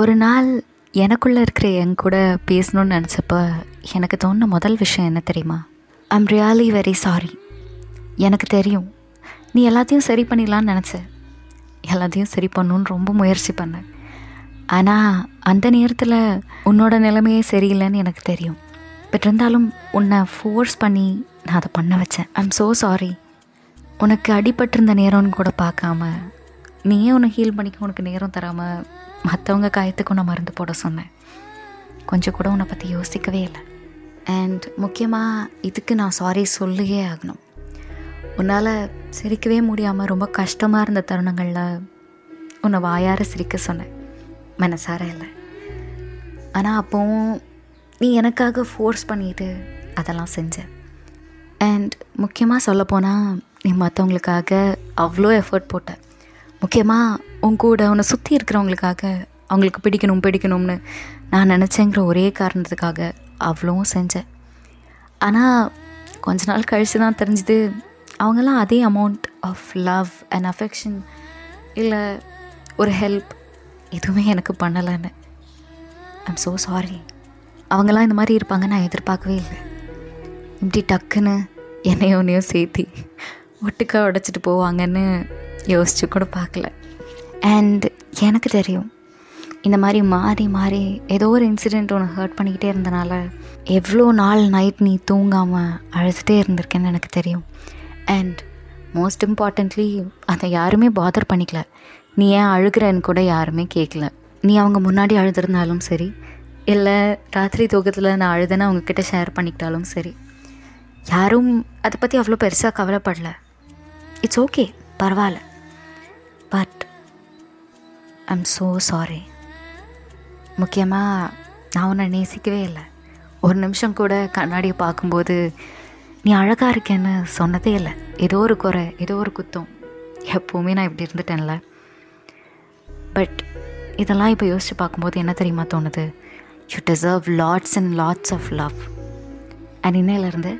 ஒரு நாள் எனக்குள்ளே இருக்கிற என் கூட பேசணும்னு நினச்சப்ப எனக்கு தோணுன முதல் விஷயம் என்ன தெரியுமா? ஐம் ரியாலி வெரி சாரி எனக்கு தெரியும். நீ எல்லாத்தையும் சரி பண்ணிடலான்னு நினச்ச. எல்லாத்தையும் சரி பண்ணணுன்னு ரொம்ப முயற்சி பண்ணேன் ஆனால் அந்த நேரத்தில் உன்னோட நிலைமையே சரியில்லைன்னு எனக்கு தெரியும். பட் இருந்தாலும் உன்னை ஃபோர்ஸ் பண்ணி நான் அதை பண்ண வச்சேன். ஐம் ஸோ சாரி உனக்கு அடிபட்டிருந்த நேரம்னு கூட பார்க்காம நீயே உன்னை ஹீல் பண்ணிக்க உனக்கு நேரம் தராமல் மற்றவங்க காயத்துக்கு உன்னை மருந்து போட சொன்னேன். கொஞ்சம் கூட உன்னை பற்றி யோசிக்கவே இல்லை. அண்ட் முக்கியமாக இதுக்கு நான் சாரி சொல்லியே ஆகணும். உன்னால் சிரிக்கவே முடியாமல் ரொம்ப கஷ்டமாக இருந்த தருணங்களில் உன்னை வாயார சிரிக்க சொன்னேன். மனசார இல்லை. ஆனால் அப்போவும் நீ எனக்காக ஃபோர்ஸ் பண்ணிட்டு அதெல்லாம் செஞ்ச. அண்ட் முக்கியமாக சொல்லப்போனால் நீ மற்றவங்களுக்காக அவ்வளோ எஃபர்ட் போட்ட. முக்கியமாக உன் கூட உன்னை சுற்றி இருக்கிறவங்களுக்காக அவங்களுக்கு பிடிக்கணும் பிடிக்கணும்னு நான் நினச்சேங்கிற ஒரே காரணத்துக்காக அவ்வளோவும் செஞ்சேன். ஆனால் கொஞ்ச நாள் கழித்து தான் தெரிஞ்சுது அவங்கெல்லாம் அதே amount of love and affection இல்லை ஒரு ஹெல்ப் எதுவுமே எனக்கு பண்ணலைன்னு. ஐம் ஸோ சாரி அவங்கெல்லாம் இந்த மாதிரி இருப்பாங்க நான் எதிர்பார்க்கவே இல்லை. இப்படி டக்குன்னு என்னையும் உன்னையும் சேர்த்தி ஒட்டுக்க உடச்சிட்டு போவாங்கன்னு யோசிச்சு கூட பார்க்கல. அண்ட் எனக்கு தெரியும் இந்த மாதிரி மாறி மாறி ஏதோ ஒரு இன்சிடெண்ட் ஒன்று ஹர்ட் பண்ணிக்கிட்டே இருந்தனால எவ்வளோ நாள் நைட் நீ தூங்காமல் அழுதுகிட்டே இருந்திருக்கேன்னு எனக்கு தெரியும். அண்ட் மோஸ்ட் இம்பார்ட்டண்ட்லி அதை யாருமே பாதர் பண்ணிக்கல. நீ ஏன் அழுகிறேன்னு கூட யாருமே கேட்கல நீ அவங்க முன்னாடி அழுதுருந்தாலும் சரி இல்லை ராத்திரி தூக்கத்தில் நான் அழுதுன்னு அவங்கக்கிட்ட ஷேர் பண்ணிக்கிட்டாலும் சரி யாரும் அதை பற்றி அவ்வளோ பெருசாக கவலைப்படல. இட்ஸ் ஓகே பரவாயில்ல. பட் ஐம் ஸோ சாரி முக்கியமாக நான் உன்னை நேசிக்கவே இல்லை. ஒரு நிமிஷம் கூட கண்ணாடியை பார்க்கும்போது நீ அழகாக இருக்கேன்னு சொன்னதே இல்லை. ஏதோ ஒரு குறை ஏதோ ஒரு குத்தம். எப்போவுமே நான் இப்படி இருந்துட்டேன்ல. பட் இதெல்லாம் இப்போ யோசித்து பார்க்கும்போது என்ன தெரியுமா தோணுது? You deserve lots and lots of love and இன்னையிலேருந்து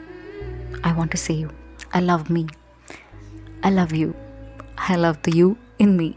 I want to say you I love me I love you I love the you in me